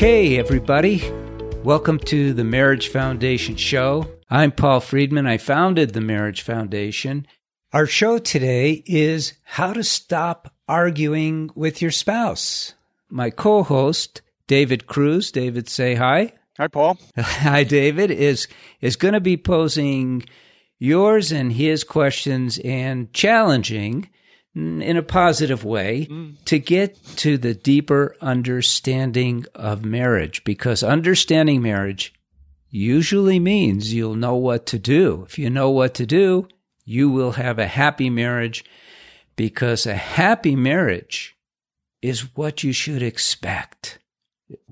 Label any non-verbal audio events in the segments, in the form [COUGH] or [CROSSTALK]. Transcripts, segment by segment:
Okay, everybody. Welcome to the Marriage Foundation show. I'm Paul Friedman. I founded the Marriage Foundation. Our show today is how to stop arguing with your spouse. My co-host, David Cruz. David, say hi. Hi, Paul. [LAUGHS] Hi, David, is is going to be posing yours and his questions and challenging in a positive way mm. to get to the deeper understanding of marriage because understanding marriage usually means you'll know what to do. If you know what to do, you will have a happy marriage because a happy marriage is what you should expect.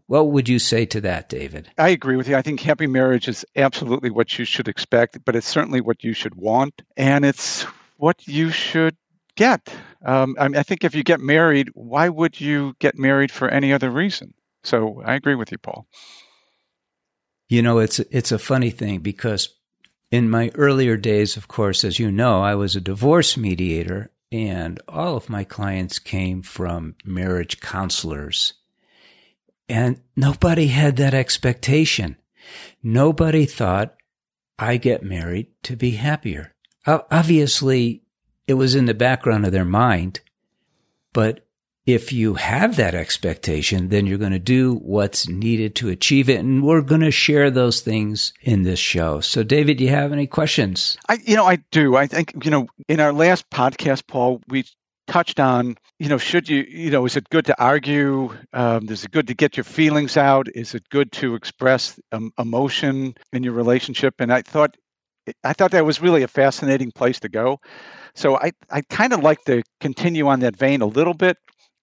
What would you say to that, David? I agree with you. I think happy marriage is absolutely what you should expect, but it's certainly what you should want. And it's what you should get. Um, I, mean, I think if you get married, why would you get married for any other reason? So I agree with you, Paul. You know, it's it's a funny thing because in my earlier days, of course, as you know, I was a divorce mediator, and all of my clients came from marriage counselors. And nobody had that expectation. Nobody thought I get married to be happier. Obviously, it was in the background of their mind. But if you have that expectation, then you're going to do what's needed to achieve it. And we're going to share those things in this show. So, David, do you have any questions? I, you know, I do. I think, you know, in our last podcast, Paul, we touched on, you know, should you, you know, is it good to argue? Um, is it good to get your feelings out? Is it good to express um, emotion in your relationship? And I thought, I thought that was really a fascinating place to go. So I, I kind of like to continue on that vein a little bit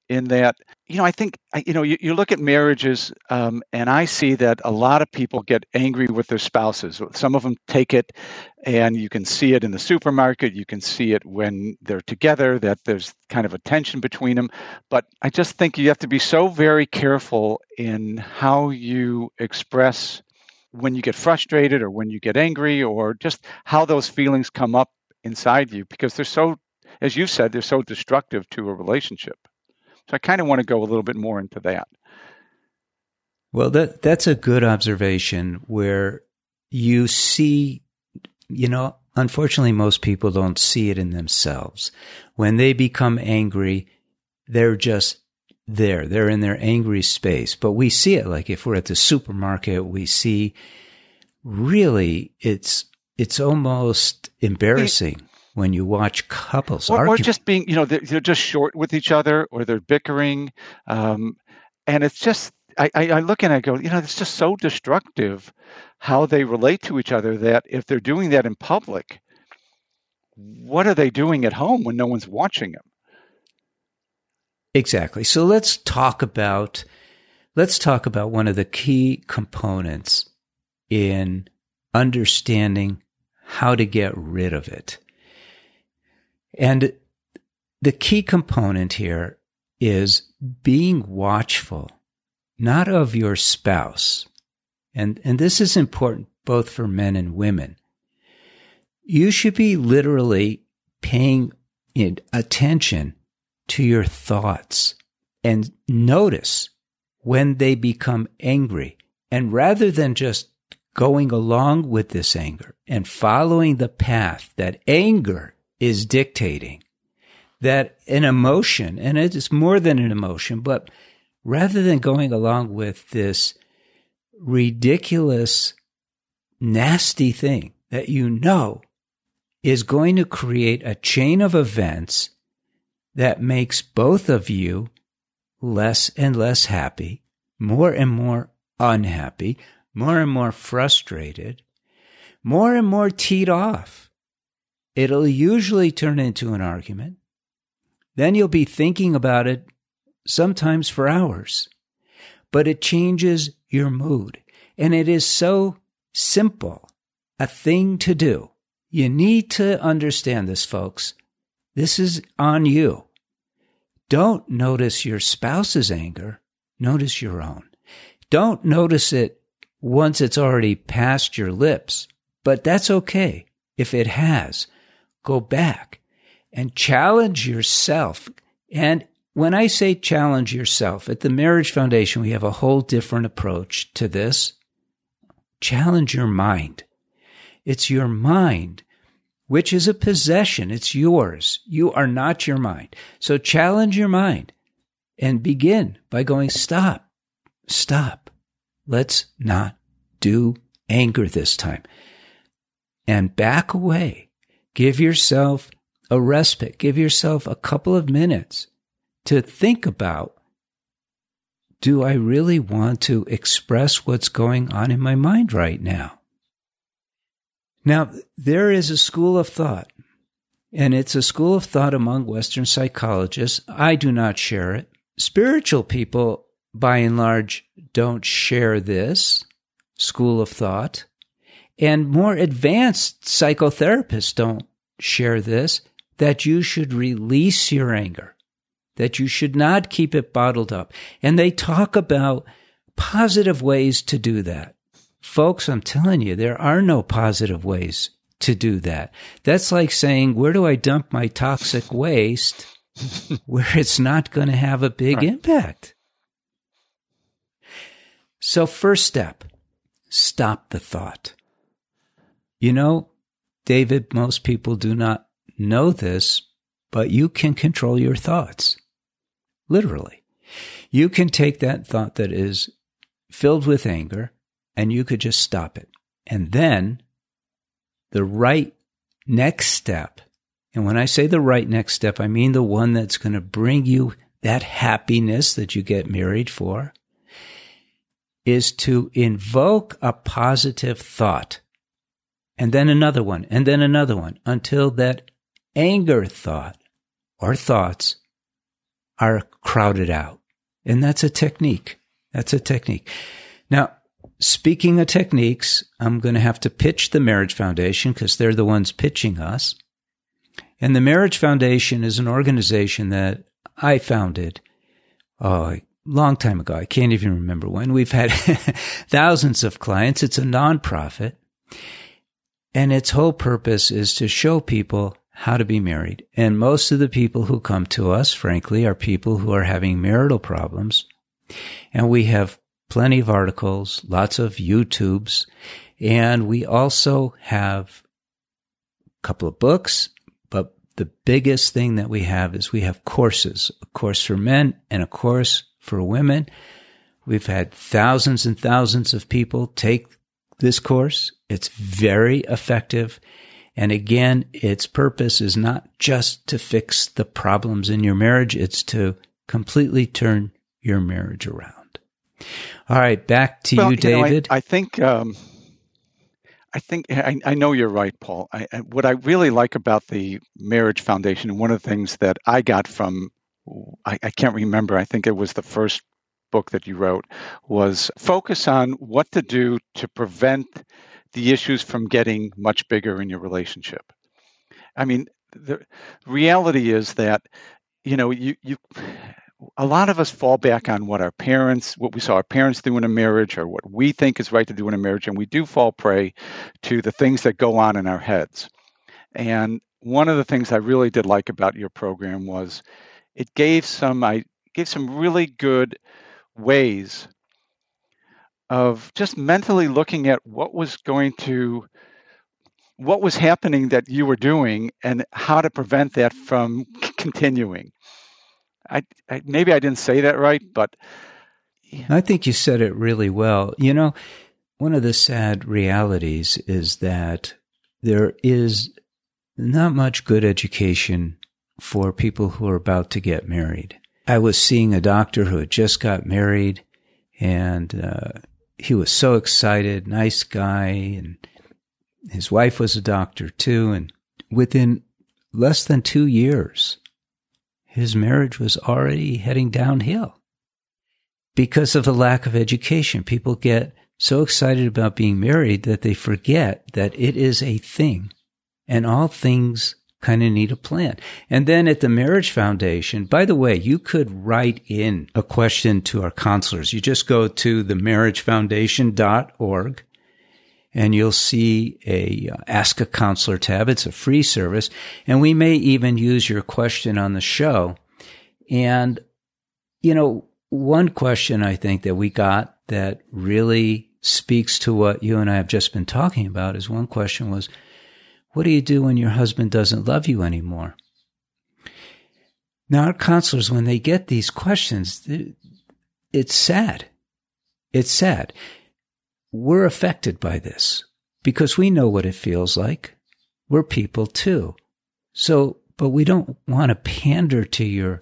in that, you know, I think, you know, you, you look at marriages um, and I see that a lot of people get angry with their spouses. Some of them take it and you can see it in the supermarket. You can see it when they're together, that there's kind of a tension between them. But I just think you have to be so very careful in how you express when you get frustrated or when you get angry or just how those feelings come up inside you because they're so, as you said, they're so destructive to a relationship. So I kind of want to go a little bit more into that. Well, that that's a good observation where you see, you know, unfortunately most people don't see it in themselves. When they become angry, they're just there. They're in their angry space. But we see it like if we're at the supermarket, we see really it's it's almost embarrassing when you watch couples or, or just being you know they're, they're, just short with each other or they're bickering um, and it's just I, I, look and I go, you know, it's just so destructive how they relate to each other that if they're doing that in public, what are they doing at home when no one's watching them? Exactly. So let's talk about let's talk about one of the key components in understanding how to get rid of it. And the key component here is being watchful, not of your spouse. And, and this is important both for men and women. You should be literally paying attention to your thoughts and notice when they become angry. And rather than just going along with this anger and following the path that anger is dictating, that an emotion, and it is more than an emotion, but rather than going along with this ridiculous, nasty thing that you know is going to create a chain of events that makes both of you less and less happy, more and more unhappy, more and more frustrated, more and more teed off. It'll usually turn into an argument. Then you'll be thinking about it sometimes for hours. But it changes your mood. And it is so simple a thing to do. You need to understand this, folks. This is on you. Don't notice your spouse's anger. Notice your own. Don't notice it once it's already past your lips. But that's okay. If it has, go back and challenge yourself and when I say challenge yourself, at the Marriage Foundation, we have a whole different approach to this. Challenge your mind. It's your mind, which is a possession. It's yours. You are not your mind. So challenge your mind and begin by going, stop, stop. Let's not do anger this time and back away. Give yourself a respite. Give yourself a couple of minutes to think about do I really want to express what's going on in my mind right now? Now, there is a school of thought, and it's a school of thought among Western psychologists. I do not share it. Spiritual people, by and large, don't share this school of thought. And more advanced psychotherapists don't share this that you should release your anger, that you should not keep it bottled up. And they talk about positive ways to do that. Folks, I'm telling you, there are no positive ways to do that. That's like saying, where do I dump my toxic waste [LAUGHS] where it's not going to have a big right. impact? So, first step, stop the thought. You know, David, most people do not know this, but you can control your thoughts. Literally. You can take that thought that is filled with anger and you could just stop it. And then the right next step, and when I say the right next step, I mean the one that's going to bring you that happiness that you get married for, is to invoke a positive thought and then another one, and then another one, until that anger thought or thoughts are crowded out. And that's a technique. That's a technique. Now, speaking of techniques, I'm going to have to pitch the Marriage Foundation because they're the ones pitching us. And the Marriage Foundation is an organization that I founded oh, long time ago. I can't even remember when. We've had [LAUGHS] thousands of clients. It's a nonprofit. And its whole purpose is to show people how to be married. And most of the people who come to us, frankly, are people who are having marital problems. And we have plenty of articles, lots of YouTubes, and we also have a couple of books. But the biggest thing that we have is we have courses, a course for men and a course for women. We've had thousands and thousands of people take this course. It's very effective. And again, its purpose is not just to fix the problems in your marriage. It's to completely turn your marriage around. All right. Back to well, you, David. You know, I, I, think, um, I think I, I, know you're right, Paul. I, what I really like about the Marriage Foundation, and one of the things that I got from, I, I can't remember. I think it was the first book that you wrote was focus on what to do to prevent the issues from getting much bigger in your relationship. I mean, the reality is that you know you you a lot of us fall back on what our parents what we saw our parents do in a marriage or what we think is right to do in a marriage and we do fall prey to the things that go on in our heads and one of the things i really did like about your program was it gave some i gave some really good ways of just mentally looking at what was going to what was happening that you were doing and how to prevent that from [LAUGHS] continuing. I, I, maybe i didn't say that right but i think you said it really well. You know one of the sad realities is that there is not much good education for people who are about to get married I was seeing a doctor who had just got married and uh, he was so excited, nice guy, and his wife was a doctor too. And within less than two years, his marriage was already heading downhill because of a lack of education. People get so excited about being married that they forget that it is a thing and all things kind of need a plan. And then at the Marriage Foundation, by the way, you could write in a question to our counselors. You just go to the marriagefoundation.org and you'll see a uh, ask a counselor tab. It's a free service and we may even use your question on the show. And, you know, one question I think that we got that really speaks to what you and I have just been talking about is one question was, what do you do when your husband doesn't love you anymore? Now, our counselors, when they get these questions, it's sad. It's sad. We're affected by this because we know what it feels like. We're people too. So, but we don't want to pander to your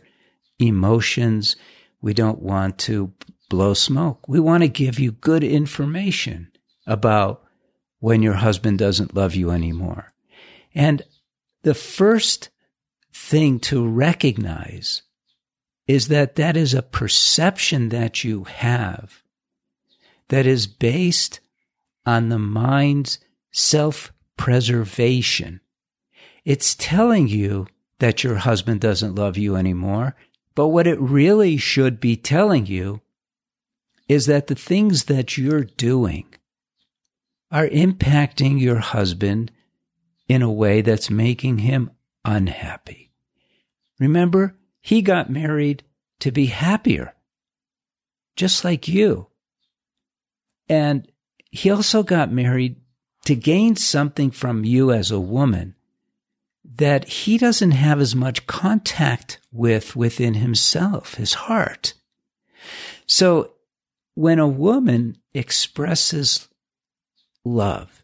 emotions. We don't want to blow smoke. We want to give you good information about when your husband doesn't love you anymore. And the first thing to recognize is that that is a perception that you have that is based on the mind's self preservation. It's telling you that your husband doesn't love you anymore, but what it really should be telling you is that the things that you're doing are impacting your husband in a way that's making him unhappy. Remember, he got married to be happier, just like you. And he also got married to gain something from you as a woman that he doesn't have as much contact with within himself, his heart. So when a woman expresses love,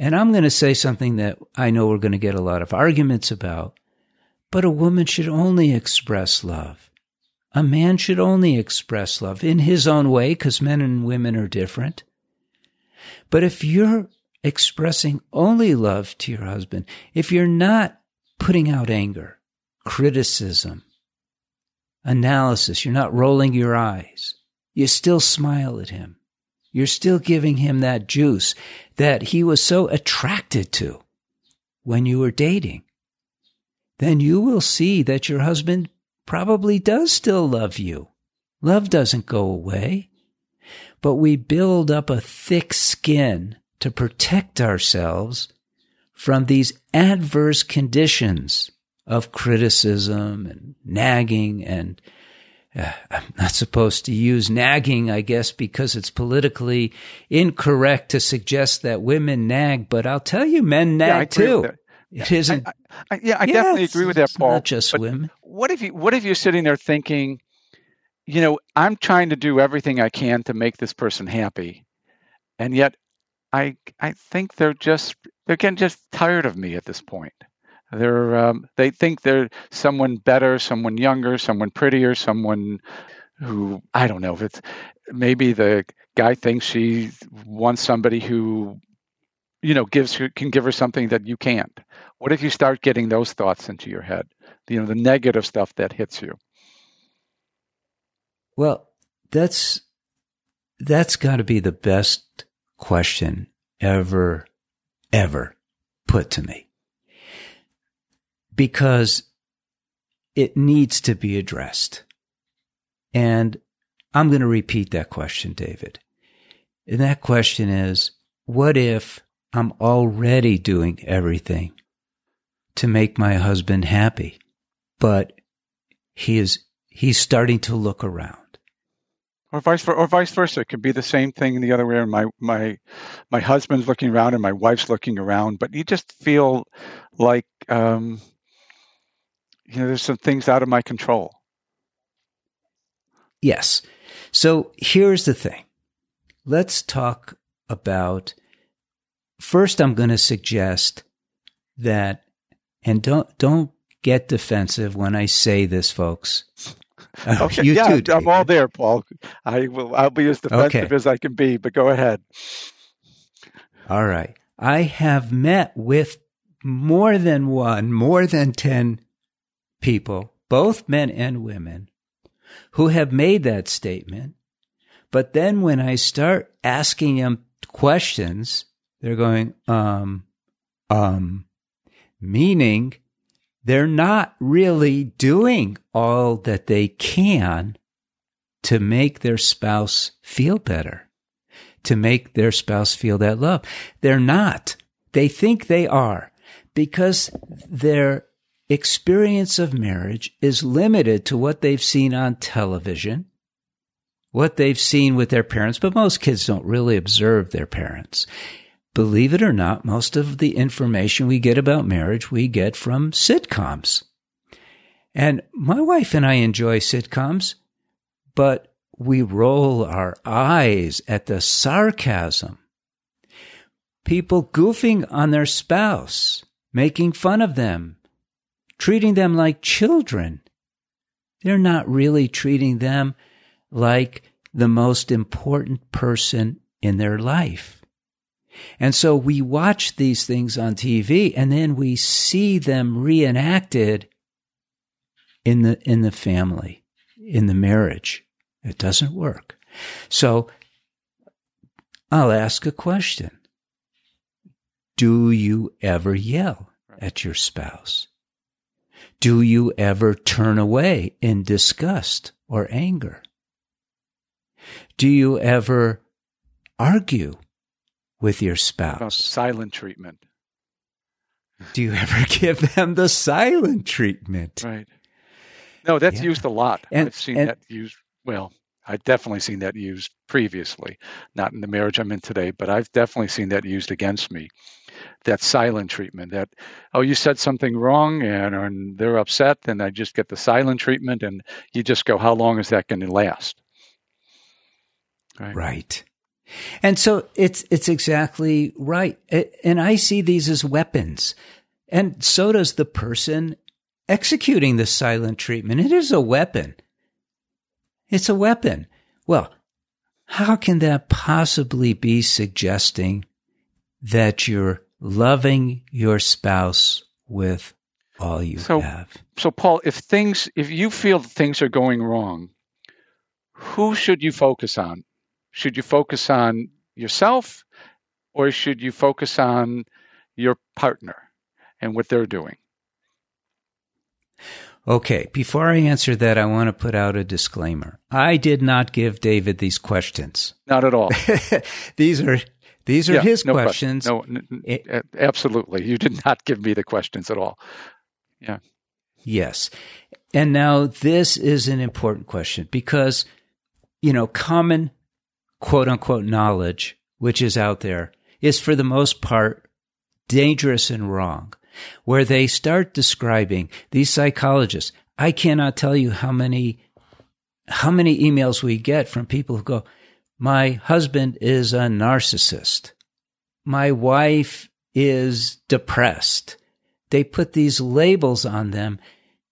and I'm going to say something that I know we're going to get a lot of arguments about, but a woman should only express love. A man should only express love in his own way because men and women are different. But if you're expressing only love to your husband, if you're not putting out anger, criticism, analysis, you're not rolling your eyes, you still smile at him. You're still giving him that juice that he was so attracted to when you were dating then you will see that your husband probably does still love you. Love doesn't go away, but we build up a thick skin to protect ourselves from these adverse conditions of criticism and nagging and uh, I'm not supposed to use nagging, I guess, because it's politically incorrect to suggest that women nag, but I'll tell you, men nag yeah, too. It isn't. I, I, yeah, I yeah, definitely agree with that, Paul. Not just women. What if you What if you're sitting there thinking, you know, I'm trying to do everything I can to make this person happy, and yet, I I think they're just they're getting just tired of me at this point. They're um, they think they're someone better, someone younger, someone prettier, someone who I don't know if it's maybe the guy thinks she wants somebody who you know gives her can give her something that you can't. What if you start getting those thoughts into your head? You know the negative stuff that hits you. Well that's that's got to be the best question ever ever put to me because it needs to be addressed and i'm going to repeat that question david and that question is what if I'm already doing everything to make my husband happy. But he is, he's starting to look around. Or vice, or vice versa. It could be the same thing the other way. My, my, my husband's looking around and my wife's looking around, but you just feel like, um, you know, there's some things out of my control. Yes. So here's the thing. Let's talk about first I'm going to suggest that, and don't, don't get defensive when I say this, folks. [LAUGHS] Uh, okay, you yeah, too, I'm all there, Paul. I will. I'll be as defensive okay. as I can be. But go ahead. All right. I have met with more than one, more than ten people, both men and women, who have made that statement. But then when I start asking them questions, they're going, um, um, meaning they're not really doing all that they can to make their spouse feel better, to make their spouse feel that love. They're not. They think they are because they're experience of marriage is limited to what they've seen on television, what they've seen with their parents, but most kids don't really observe their parents. Believe it or not, most of the information we get about marriage we get from sitcoms. And my wife and I enjoy sitcoms, but we roll our eyes at the sarcasm. People goofing on their spouse, making fun of them, treating them like children. They're not really treating them like the most important person in their life. And so we watch these things on TV and then we see them reenacted in the, in the family, in the marriage. It doesn't work. So I'll ask a question. Do you ever yell at your spouse? Do you ever turn away in disgust or anger? Do you ever argue with your spouse? silent treatment. Do you ever [LAUGHS] give them the silent treatment? Right. No, that's Yeah. used a lot. And- I've seen and- that used. Well, I've definitely seen that used previously, not in the marriage I'm in today, but I've definitely seen that used against me. That silent treatment. That oh, you said something wrong, and, and they're upset, and I just get the silent treatment, and you just go, how long is that going to last? Right. Right. And so it's it's exactly right. And I see these as weapons. And so does the person executing the silent treatment. It is a weapon. It's a weapon. Well, how can that possibly be suggesting that you're loving your spouse with all you So- have? So, Paul, if things, if you feel that things are going wrong, who should you focus on? Should you focus on yourself, or should you focus on your partner and what they're doing? Okay, before I answer that, I want to put out a disclaimer. I did not give David these questions. Not at all. [LAUGHS] these are these are Yeah, his no que- questions. No, n- n- It- absolutely. You did [LAUGHS] not give me the questions at all. Yeah. Yes. And now this is an important question because, you know, common quote unquote knowledge, which is out there, is for the most part dangerous and wrong. Where they start describing these psychologists, I cannot tell you how many, how many emails we get from people who go, my husband is a narcissist. My wife is depressed they put these labels on them.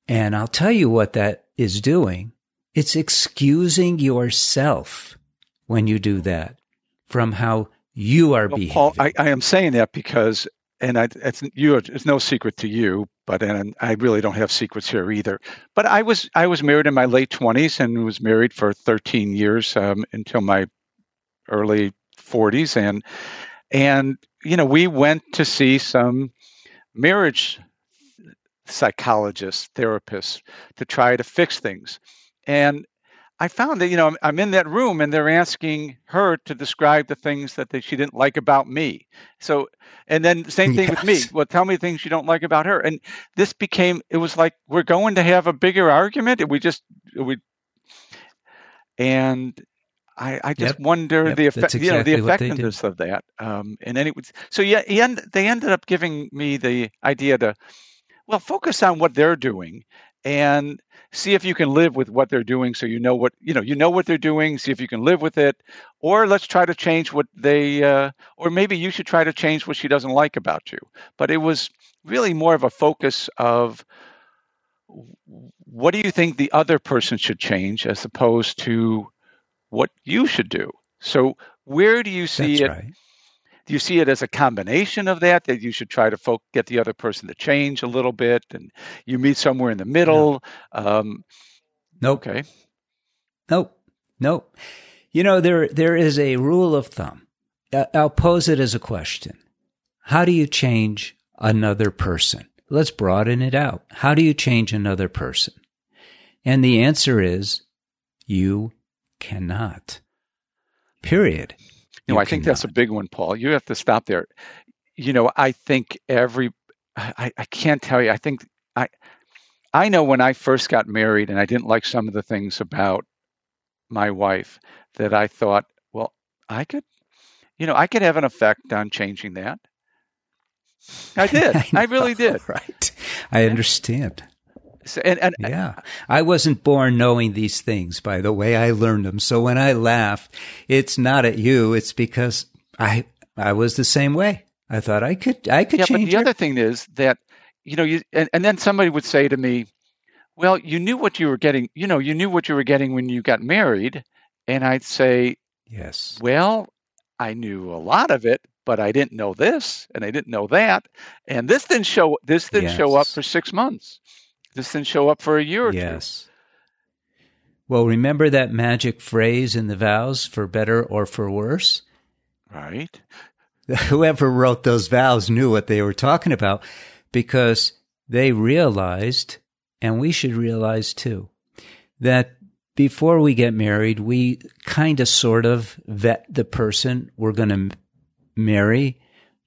And I'll tell you what that is doing. It's excusing yourself when you do that from how you are Well, behaving. Paul, I, I am saying that because, and I, it's you. It's no secret to you, but and I really don't have secrets here either. But I was I was married in my late twenties and was married for 13 years um, until my early 40s, and and you know we went to see some marriage psychologists, therapists to try to fix things, and I found that you know I'm, in that room and they're asking her to describe the things that they, she didn't like about me. So, and then same thing with me. Well, tell me things you don't like about her. And this became it was like we're going to have a bigger argument. And we just we and I, I just Yep. wonder Yep, the effect, that's you know, the exactly what they do. effectiveness of that. Um, and then it was so yeah, end, they ended up giving me the idea to well focus on what they're doing and see if you can live with what they're doing so you know what you know you know what they're doing see if you can live with it or let's try to change what they uh, or maybe you should try to change what she doesn't like about you but it was really more of a focus of what do you think the other person should change as opposed to what you should do so where do you see That's it right. do you see it as a combination of that that you should try to get the other person to change a little bit and you meet somewhere in the middle um, Nope. okay Nope. Nope. You know, there, there is a rule of thumb. I'll pose it as a question. How do you change another person? Let's broaden it out. How do you change another person? And the answer is you cannot. Period. No, You I think that's a big one, Paul. You have to stop there. You know, I think every, I, I can't tell you. I think I, I know when I first got married and I didn't like some of the things about my wife that I thought, well, I could, you know, I could have an effect on changing that. I [LAUGHS] did. I, I really did. Right. I understand. So, and, and yeah, I wasn't born knowing these things. By the way, I learned them. So when I laugh, it's not at you. It's because I I was the same way. I thought I could I could yeah, change. But the her. other thing is that you know you and, and then somebody would say to me, "Well, you knew what you were getting. You know, you knew what you were getting when you got married." And I'd say, "Yes." Well, I knew a lot of it, but I didn't know this and I didn't know that. And this didn't show this didn't yes. show up for 6 months. This didn't show up for a year or yes. two. Well, remember that magic phrase in the vows for better or for worse? Right. [LAUGHS] Whoever wrote those vows knew what they were talking about because they realized, and we should realize too, that before we get married, we kind of sort of vet the person we're going to marry,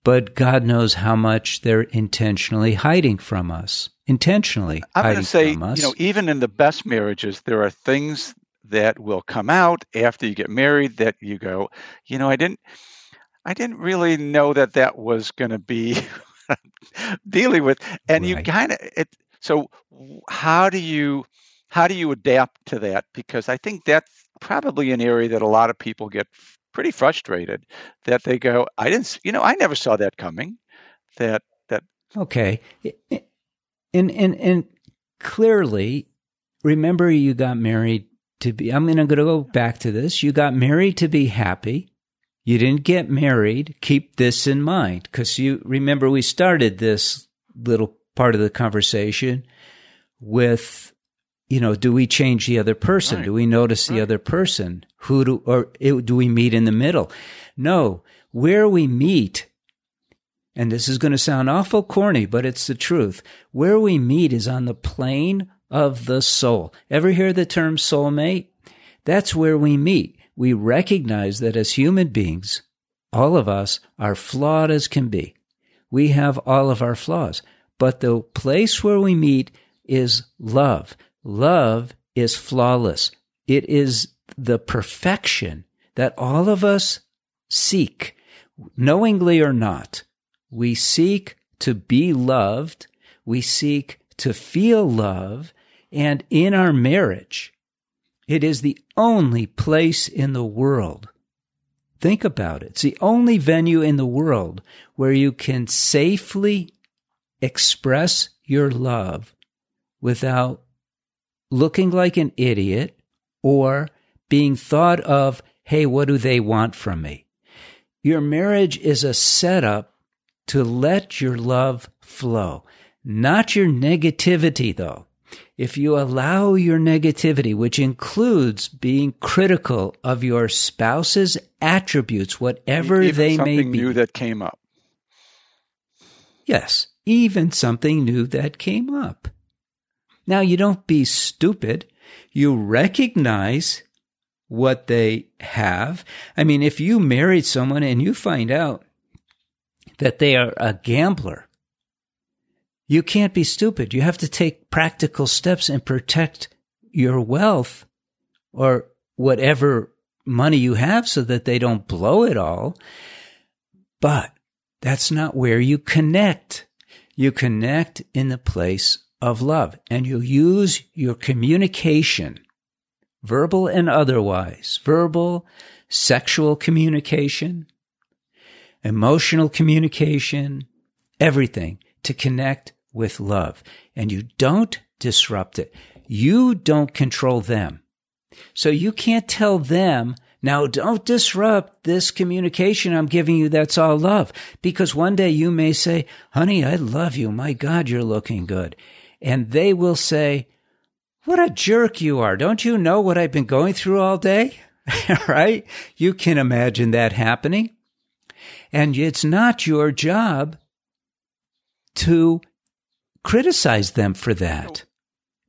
but God knows how much they're intentionally hiding from us. Intentionally I'm going to say, you know, even in the best marriages, there are things that will come out after you get married that you go, you know, I didn't, I didn't really know that that was going to be [LAUGHS] dealing with, and right. you kind of it. So how do you how do you adapt to that? Because I think that's probably an area that a lot of people get pretty frustrated that they go, I didn't, you know, I never saw that coming. That that okay, and and and clearly, remember you got married to be. I'm going to go back to this. You got married to be happy. You didn't get married. Keep this in mind because you remember we started this little part of the conversation with you know, do we change the other person? Right. Do we notice the right. other person? Who do, or do we meet in the middle? No, where we meet, and this is going to sound awful corny, but it's the truth. Where we meet is on the plane of the soul. Ever hear the term soulmate? That's where we meet. We recognize that as human beings, all of us are flawed as can be. We have all of our flaws, but the place where we meet is love. Love is flawless. It is the perfection that all of us seek, knowingly or not. We seek to be loved. We seek to feel love. And in our marriage, it is the only place in the world. Think about it. It's the only venue in the world where you can safely express your love without looking like an idiot or being thought of, hey, what do they want from me? Your marriage is a setup to let your love flow, not your negativity, though. If you allow your negativity, which includes being critical of your spouse's attributes, whatever even they may be. something new that came up. Yes, even something new that came up. Now, you don't be stupid. You recognize what they have. I mean, if you married someone and you find out that they are a gambler, you can't be stupid. You have to take practical steps and protect your wealth or whatever money you have so that they don't blow it all. But that's not where you connect. You connect in the place of love and you use your communication, verbal and otherwise, verbal, sexual communication, emotional communication, everything to connect with love. And you don't disrupt it. You don't control them. So you can't tell them, now don't disrupt this communication I'm giving you. That's all love. Because one day you may say, honey, I love you. My God, you're looking good and they will say, What a jerk you are. Don't you know what I've been going through all day? [LAUGHS] right? You can imagine that happening. And it's not your job to criticize them for that.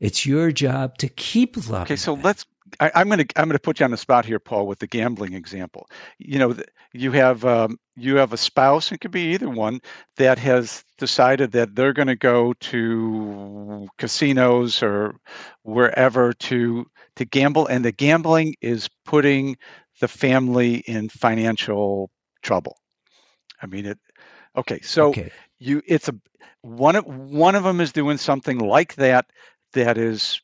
It's your job to keep loving. Okay, so them. let's I, am going to I'm going to put you on the spot here, Paul, with the gambling example. You know, you have um, you have a spouse, it could be either one, that has decided that they're going to go to casinos or wherever to to gamble, and the gambling is putting the family in financial trouble. I mean, it. Okay, so okay. you it's a one of one of them is doing something like that that is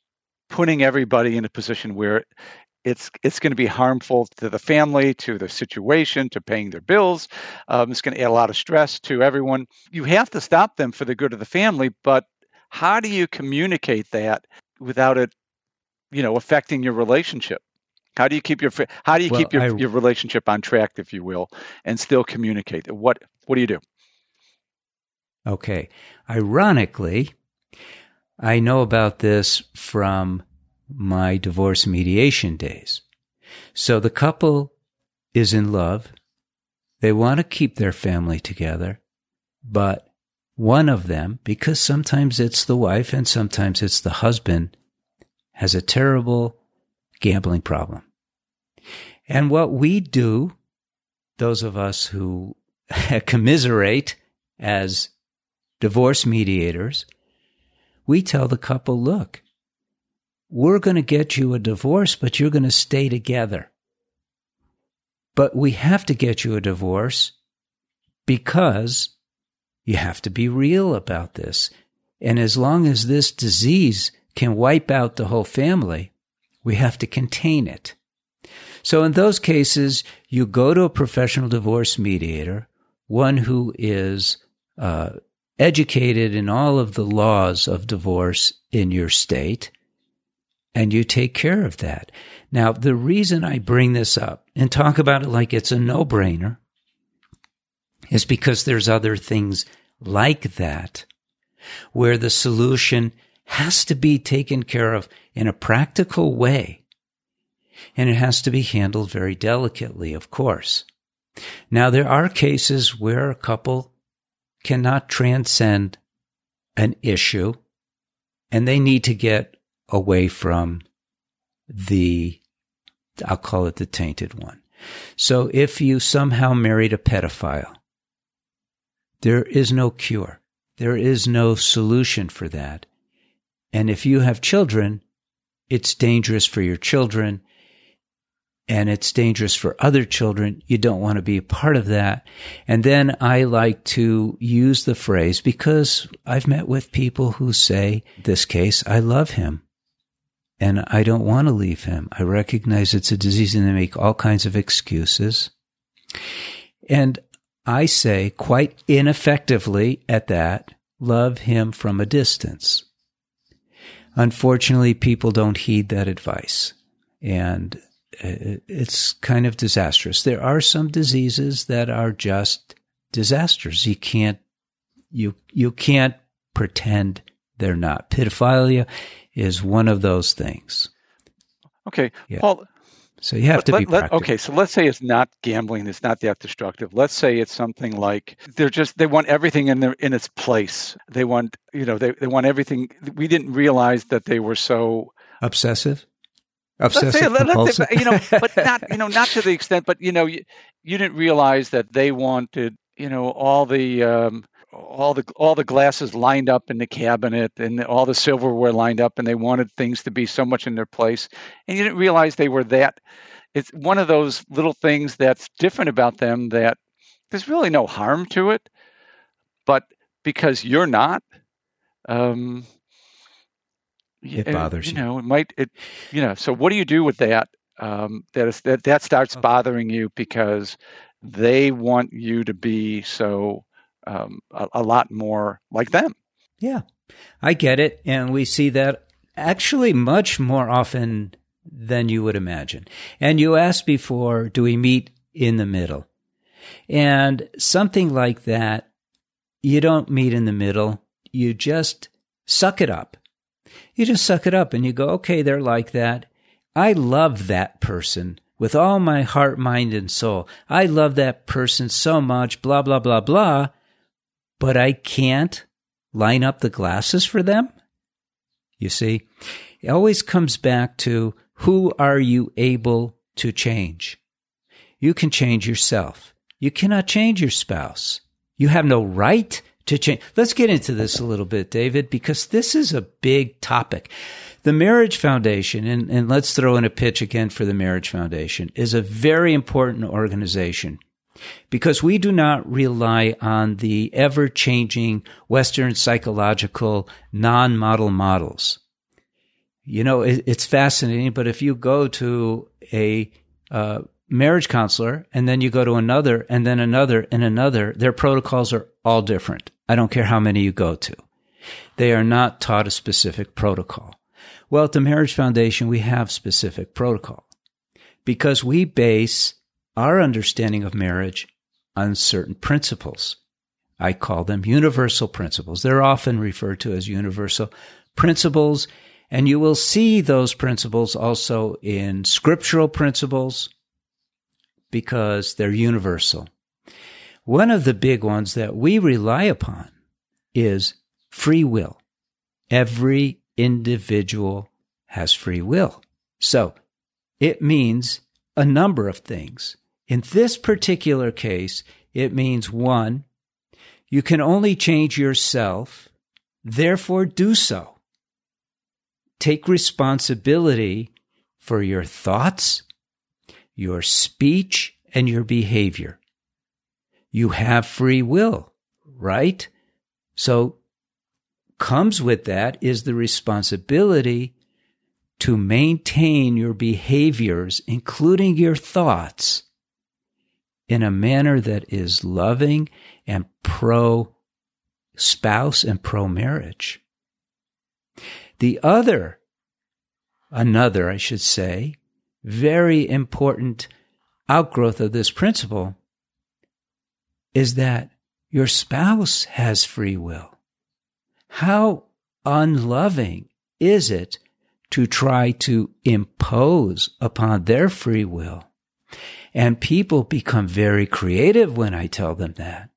putting everybody in a position where it's it's going to be harmful to the family, to the situation, to paying their bills. Um, it's going to add a lot of stress to everyone. You have to stop them for the good of the family, but how do you communicate that without it, you know, affecting your relationship? How do you keep your how do you well, keep your, I, your relationship on track, if you will, and still communicate? What what do you do? Okay, ironically, I know about this from my divorce mediation days. So the couple is in love. They want to keep their family together, but one of them, because sometimes it's the wife and sometimes it's the husband, has a terrible gambling problem. And what we do, those of us who [LAUGHS] commiserate as divorce mediators, we tell the couple, look, we're going to get you a divorce, but you're going to stay together. But we have to get you a divorce because you have to be real about this. And as long as this disease can wipe out the whole family, we have to contain it. So in those cases, you go to a professional divorce mediator, one who is uh, educated in all of the laws of divorce in your state, and you take care of that. Now, the reason I bring this up and talk about it like it's a no brainer is because there's other things like that where the solution has to be taken care of in a practical way. And it has to be handled very delicately, of course. Now, there are cases where a couple cannot transcend an issue and they need to get away from the, I'll call it the tainted one. So if you somehow married a pedophile, there is no cure. There is no solution for that. And if you have children, it's dangerous for your children and it's dangerous for other children. You don't want to be a part of that. And then I like to use the phrase because I've met with people who say, this case, I love him and I don't want to leave him. I recognize it's a disease and they make all kinds of excuses. And I say quite ineffectively at that, love him from a distance. Unfortunately, people don't heed that advice. And it's kind of disastrous. There are some diseases that are just disasters. You can't, you, you can't pretend they're not. Pedophilia is one of those things. Okay. Yeah. Paul, so you have to let, be let, okay. So let's say it's not gambling. It's not that destructive. Let's say it's something like they're just they want everything in their in its place. They want you know they they want everything. We didn't realize that they were so obsessive. Obsessive say, compulsive. Say, you know, but [LAUGHS] not you know not to the extent. But you know, you, you didn't realize that they wanted you know all the um, all the all the glasses lined up in the cabinet and all the silverware lined up, and they wanted things to be so much in their place, and you didn't realize they were that. It's one of those little things that's different about them that there's really no harm to it, but because you're not, um, it bothers you. You know, it might. It you know. So what do you do with that? Um, that is that that starts oh. bothering you because they want you to be so um, a, a lot more like them. Yeah, I get it, and we see that actually much more often than you would imagine. And you asked before, do we meet in the middle? And something like that, you don't meet in the middle. You just suck it up you just suck it up and you go, okay, they're like that. I love that person with all my heart, mind, and soul. I love that person so much, blah, blah, blah, blah, but I can't line up the glasses for them. You see, it always comes back to who are you able to change? You can change yourself. You cannot change your spouse. You have no right to change. Let's get into this a little bit, David, because this is a big topic. The Marriage Foundation, and, and let's throw in a pitch again for the Marriage Foundation, is a very important organization because we do not rely on the ever changing Western psychological non model models. You know, it, it's fascinating, but if you go to a uh, marriage counselor and then you go to another and then another and another, their protocols are all different. I don't care how many you go to. They are not taught a specific protocol. Well, at the Marriage Foundation, we have specific protocol because we base our understanding of marriage on certain principles. I call them universal principles. They're often referred to as universal principles. And you will see those principles also in scriptural principles because they're universal. One of the big ones that we rely upon is free will. Every individual has free will. So it means a number of things. In this particular case, it means one, you can only change yourself, therefore do so. Take responsibility for your thoughts, your speech, and your behavior. You have free will, right? So comes with that is the responsibility to maintain your behaviors, including your thoughts, in a manner that is loving and pro spouse and pro marriage. The other, another, I should say, very important outgrowth of this principle is that your spouse has free will. How unloving is it to try to impose upon their free will and people become very creative when I tell them that.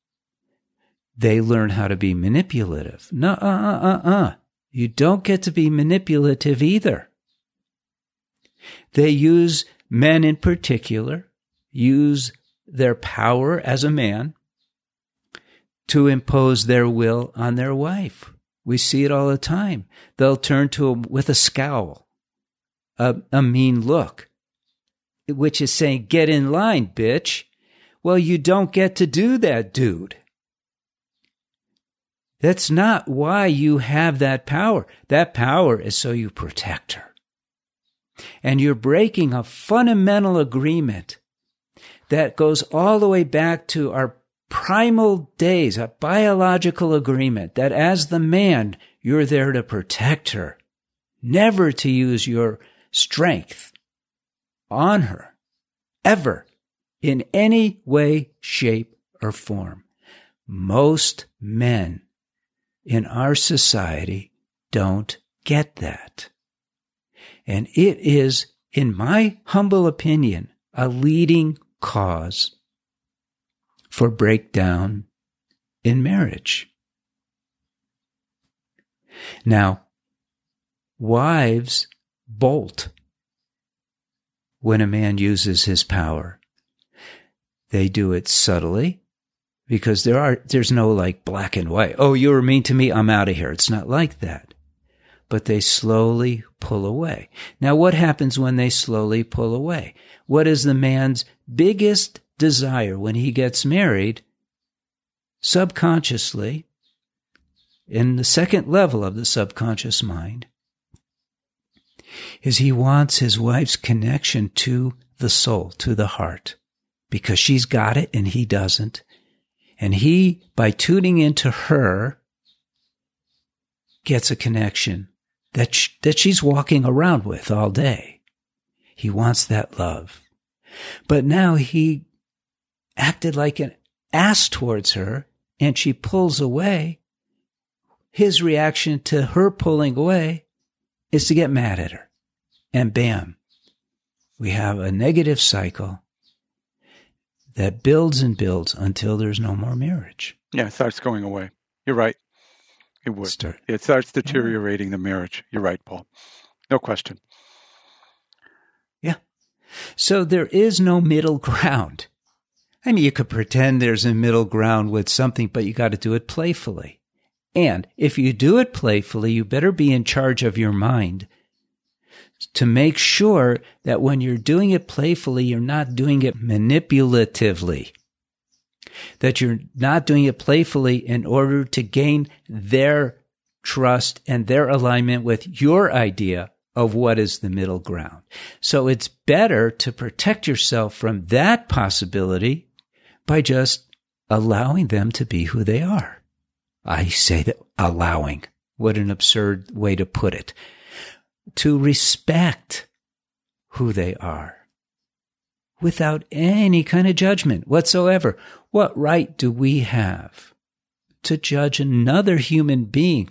They learn how to be manipulative. No, uh, uh, uh, uh. You don't get to be manipulative either. They use men in particular, use their power as a man to impose their will on their wife. We see it all the time. They'll turn to him with a scowl, a, a mean look which is saying, get in line, bitch. Well, you don't get to do that, dude. That's not why you have that power. That power is so you protect her. And you're breaking a fundamental agreement that goes all the way back to our primal days, a biological agreement that as the man, you're there to protect her, never to use your strength on her ever in any way, shape, or form. Most men in our society don't get that. And it is, in my humble opinion, a leading cause for breakdown in marriage. Now, wives bolt when a man uses his power. They do it subtly because there are, there's no like black and white. Oh, you were mean to me. I'm out of here. It's not like that. But they slowly pull away. Now, what happens when they slowly pull away? What is the man's biggest desire when he gets married? Subconsciously, in the second level of the subconscious mind, is he wants his wife's connection to the soul, to the heart, because she's got it and he doesn't. And he, by tuning into her, gets a connection that, sh- that she's walking around with all day. He wants that love. But now he acted like an ass towards her and she pulls away. His reaction to her pulling away is to get mad at her. And bam, we have a negative cycle that builds and builds until there's no more marriage. Yeah, it starts going away. You're right. It would. Start. It starts deteriorating yeah. the marriage. You're right, Paul. No question. Yeah. So there is no middle [LAUGHS] ground. I mean, you could pretend there's a middle ground with something, but you got to do it playfully. And if you do it playfully, you better be in charge of your mind to make sure that when you're doing it playfully, you're not doing it manipulatively. That you're not doing it playfully in order to gain their trust and their alignment with your idea of what is the middle ground. So it's better to protect yourself from that possibility by just allowing them to be who they are. I say that allowing. What an absurd way to put it. To respect who they are without any kind of judgment whatsoever. What right do we have to judge another human being?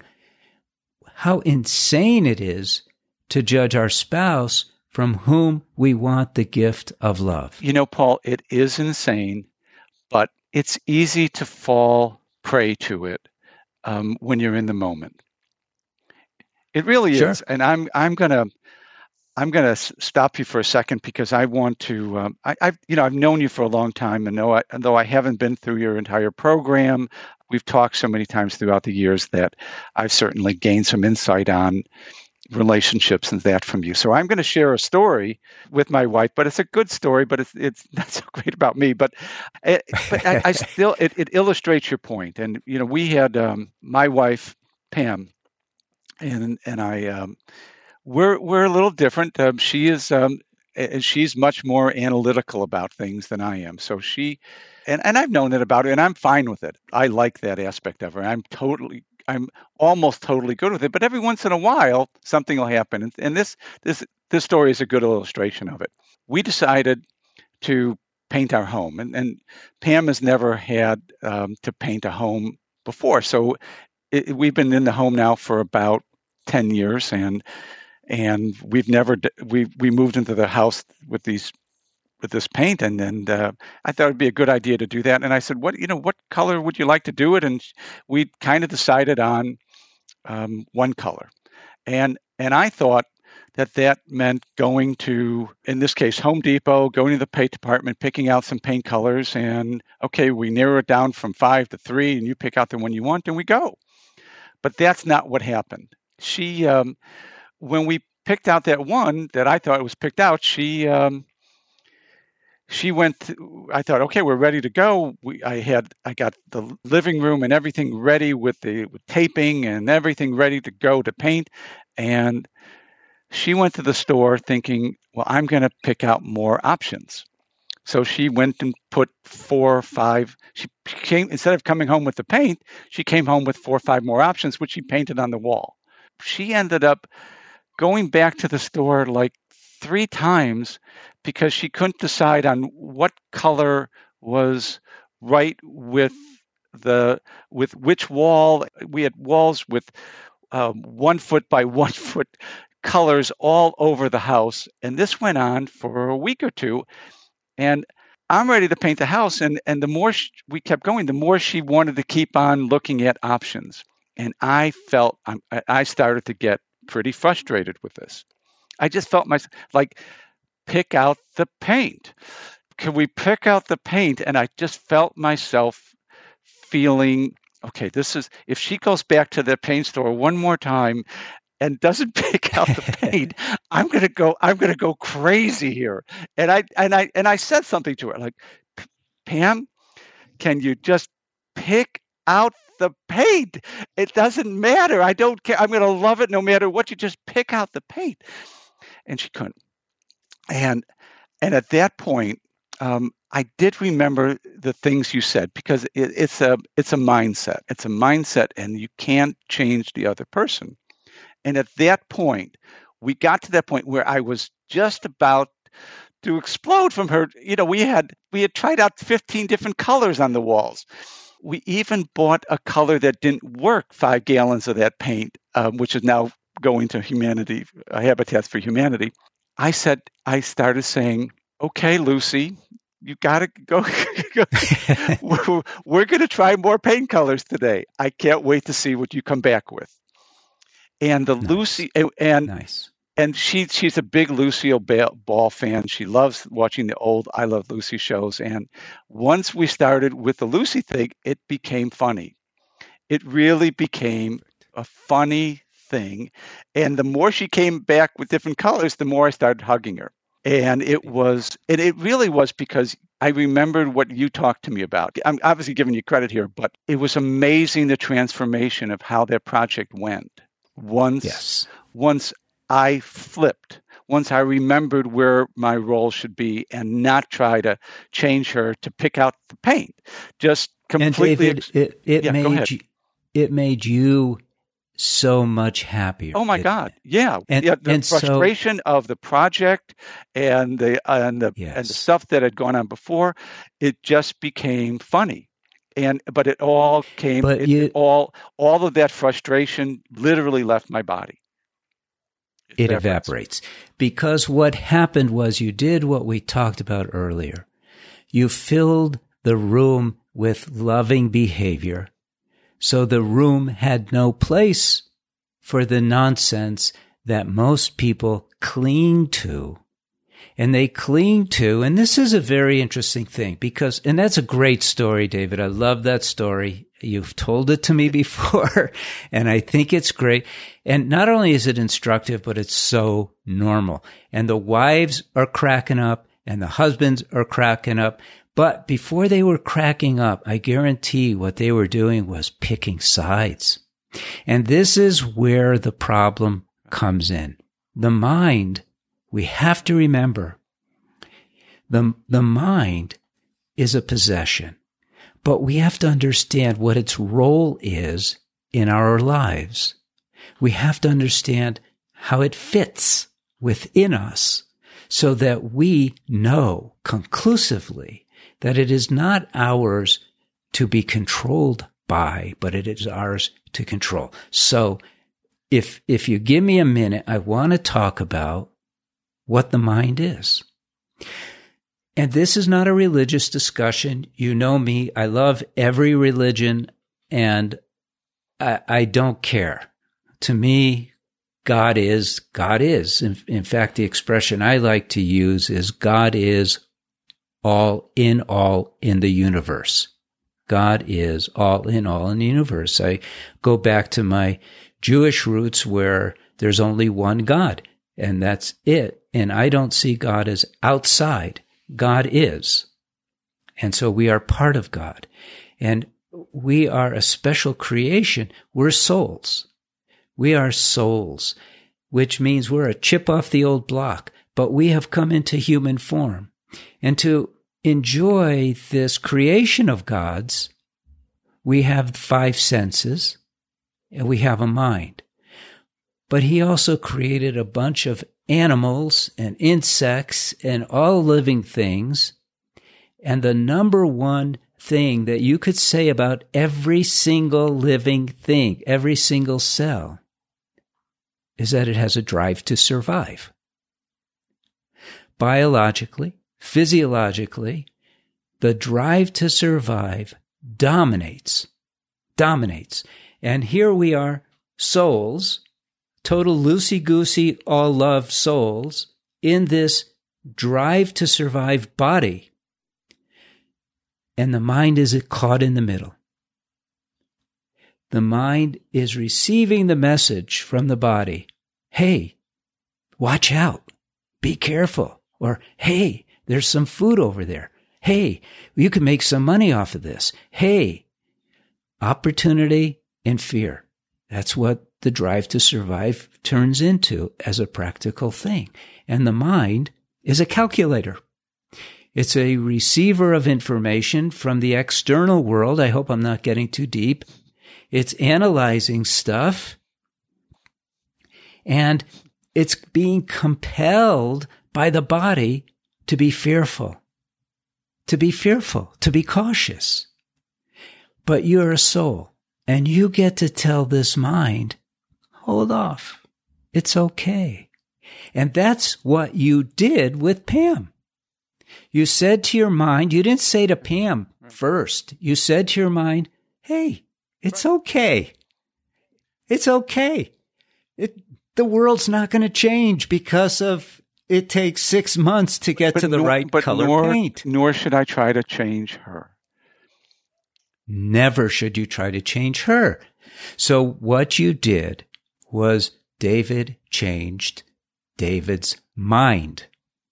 How insane it is to judge our spouse from whom we want the gift of love. You know, Paul, it is insane, but it's easy to fall prey to it um, when you're in the moment. It really sure. is, and I'm I'm gonna I'm gonna stop you for a second because I want to. Um, I, have you know I've known you for a long time, and though I, though I haven't been through your entire program, we've talked so many times throughout the years that I've certainly gained some insight on relationships and that from you. So I'm going to share a story with my wife, but it's a good story, but it's it's [LAUGHS] not so great about me. But, it, but I, I, still it, it illustrates your point. And you know, we had um, my wife Pam, and and I um, we're we're a little different. Um, she is um, she's much more analytical about things than I am. So she and, and I've known it about her and I'm fine with it. I like that aspect of her. I'm totally I'm almost totally good with it. But every once in a while, something will happen, and, and this this this story is a good illustration of it. We decided to paint our home, and, and Pam has never had um, to paint a home before, so it, we've been in the home now for about ten years, and and we've never we we moved into the house with these with this paint and and uh, I thought it'd be a good idea to do that. And I said what you know what color would you like to do it? And we kind of decided on um, one color. And and I thought that that meant going to in this case Home Depot going to the paint department picking out some paint colors and okay we narrow it down from five to three and you pick out the one you want and we go. But that's not what happened. She um, when we picked out that one that I thought was picked out she um, she went i thought okay we're ready to go. We, i had i got the living room and everything ready with the with taping and everything ready to go to paint. And she went to the store thinking well i'm going to pick out more options. So she went and put four or five she came instead of coming home with the paint she came home with four or five more options which she painted on the wall. She ended up going back to the store like three times because she couldn't decide on what color was right with the with which wall. We had walls with um, one foot by [LAUGHS] one foot colors all over the house and this went on for a week or two and i'm ready to paint the house and and the more she, we kept going the more she wanted to keep on looking at options and i felt i started to get pretty frustrated with this. I just felt my like pick out the paint? Can we pick out the paint? And I just felt myself feeling okay, this is if she goes back to the paint store one more time and doesn't [LAUGHS] pick out the paint, [LAUGHS] I'm gonna go I'm gonna go crazy here. And I and I and I said something to her like, Pam, can you just pick out the paint? It doesn't matter. I don't care. I'm gonna love it no matter what. You just pick out the paint. And she couldn't and and at that point um, I did remember the things you said because it, it's a it's a mindset. It's a mindset, and you can't change the other person. And at that point, we got to that point where I was just about to explode from her. You know, we had we had tried out 15 different colors on the walls. We even bought a color that didn't work, five gallons of that paint, um, which is now going to humanity, uh, Habitats for Humanity. I said, I started saying, okay, Lucy, you got to go. [LAUGHS] [LAUGHS] we're, we're going to try more paint colors today. I can't wait to see what you come back with. And the nice. Lucy and nice. and she she's a big Lucille Ball fan. She loves watching the old I Love Lucy shows. And once we started with the Lucy thing, it became funny. It really became a funny thing. And the more she came back with different colors, the more I started hugging her. And it was, and it really was because I remembered what you talked to me about. I'm obviously giving you credit here, but it was amazing the transformation of how that project went. Once, yes. once I flipped, once I remembered where my role should be and not try to change her to pick out the paint, just completely. And David, it, it yeah, made you, it made you so much happier. Oh my God! Yeah, and, yeah. The and frustration so, of the project and the and the yes. and the stuff that had gone on before, it just became funny, and but it all came. But it, you, all all of that frustration literally left my body. It, it evaporates because what happened was you did what we talked about earlier. You filled the room with loving behavior so the room had no place for the nonsense that most people cling to. And they cling to, and this is a very interesting thing because, and that's a great story, David. I love that story. You've told it to me [LAUGHS] before, and I think it's great. And not only is it instructive, but it's so normal. And the wives are cracking up and the husbands are cracking up but before they were cracking up, I guarantee what they were doing was picking sides. And this is where the problem comes in. The mind, we have to remember, the, the mind is a possession, but we have to understand what its role is in our lives. We have to understand how it fits within us so that we know conclusively that it is not ours to be controlled by, but it is ours to control. So if, if you give me a minute, I want to talk about what the mind is. And this is not a religious discussion. You know me. I love every religion and I, I don't care. To me, God is, God is. In, in fact, the expression I like to use is God is all in all in the universe. God is all in all in the universe. I go back to my Jewish roots where there's only one God and that's it. And I don't see God as outside. God is. And so we are part of God. And we are a special creation. We're souls. We are souls, which means we're a chip off the old block, but we have come into human form. And to enjoy this creation of God's, we have five senses and we have a mind. But he also created a bunch of animals and insects and all living things. And the number one thing that you could say about every single living thing, every single cell, is that it has a drive to survive. Biologically, physiologically, the drive to survive dominates, dominates. And here we are, souls, total loosey goosey, all love souls in this drive to survive body. And the mind is caught in the middle. The mind is receiving the message from the body. Hey, watch out. Be careful. Or, hey, there's some food over there. Hey, you can make some money off of this. Hey, opportunity and fear. That's what the drive to survive turns into as a practical thing. And the mind is a calculator. It's a receiver of information from the external world. I hope I'm not getting too deep. It's analyzing stuff and it's being compelled by the body to be fearful, to be fearful, to be cautious. But you're a soul and you get to tell this mind, hold off. It's okay. And that's what you did with Pam. You said to your mind, you didn't say to Pam first. You said to your mind, Hey, it's okay. It's okay. It, the world's not going to change because of it takes six months to get But to the nor- right color nor, paint. Nor should I try to change her. Never should you try to change her. So what you did was David changed David's mind.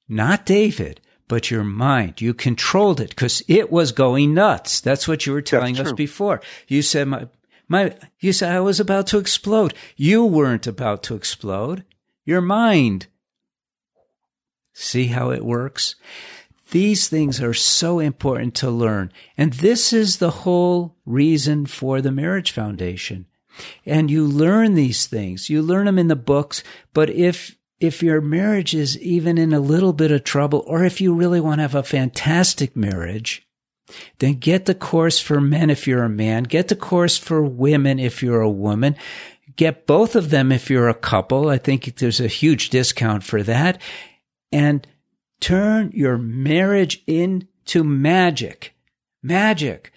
Not David, but your mind. You controlled it because it was going nuts. That's what you were telling us before. You said my, my, you said I was about to explode. You weren't about to explode. Your mind. See how it works? These things are so important to learn. And this is the whole reason for the Marriage Foundation. And you learn these things. You learn them in the books. But if, if your marriage is even in a little bit of trouble, or if you really want to have a fantastic marriage, then get the course for men if you're a man. Get the course for women if you're a woman. Get both of them if you're a couple. I think there's a huge discount for that. And turn your marriage into magic. Magic.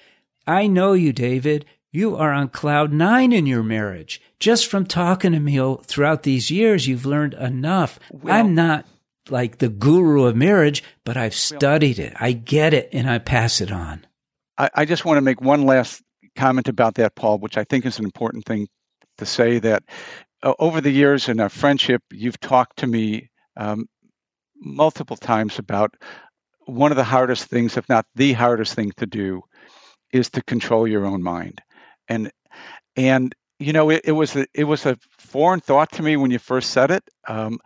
I know you, David. You are on cloud nine in your marriage. Just from talking to me throughout these years, you've learned enough. Well- I'm not like the guru of marriage, but I've studied it. I get it and I pass it on. I, I just want to make one last comment about that, Paul, which I think is an important thing to say that uh, over the years in our friendship, you've talked to me um, multiple times about one of the hardest things, if not the hardest thing to do, is to control your own mind. And and you know, it, it was a, it was a foreign thought to me when you first said it. Um,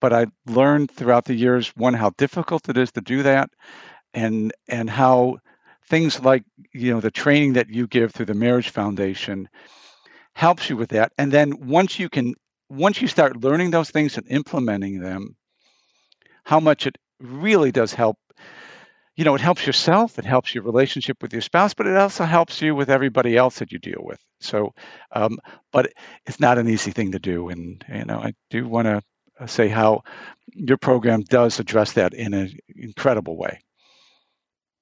but I learned throughout the years one how difficult it is to do that, and and how things like you know the training that you give through the Marriage Foundation helps you with that. And then once you can once you start learning those things and implementing them, how much it really does help. You know, it helps yourself, it helps your relationship with your spouse, but it also helps you with everybody else that you deal with. So, um, but it's not an easy thing to do. And, you know, I do want to say how your program does address that in an incredible way.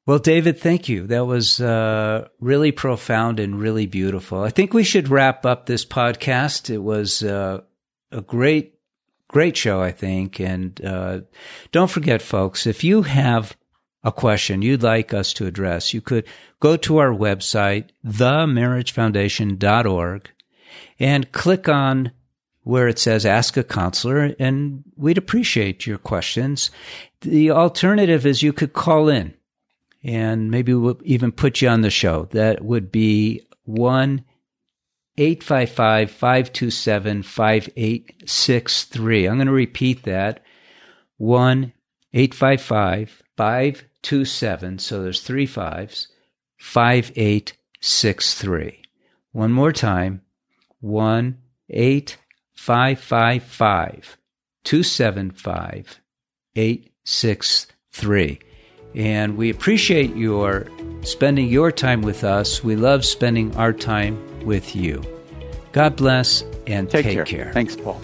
Well, David, thank you. That was uh, really profound and really beautiful. I think we should wrap up this podcast. It was uh, a great, great show, I think. And uh, don't forget, folks, if you have a question you'd like us to address, you could go to our website, themarriagefoundation.org, and click on where it says ask a counselor, and we'd appreciate your questions. The alternative is you could call in and maybe we'll even put you on the show. That would be 1 855 527 5863. I'm going to repeat that 1 855 527. So there's three fives, 5863. One more time 1 8555 275 863. And we appreciate your spending your time with us. We love spending our time with you. God bless and Take, take care. care. Thanks, Paul.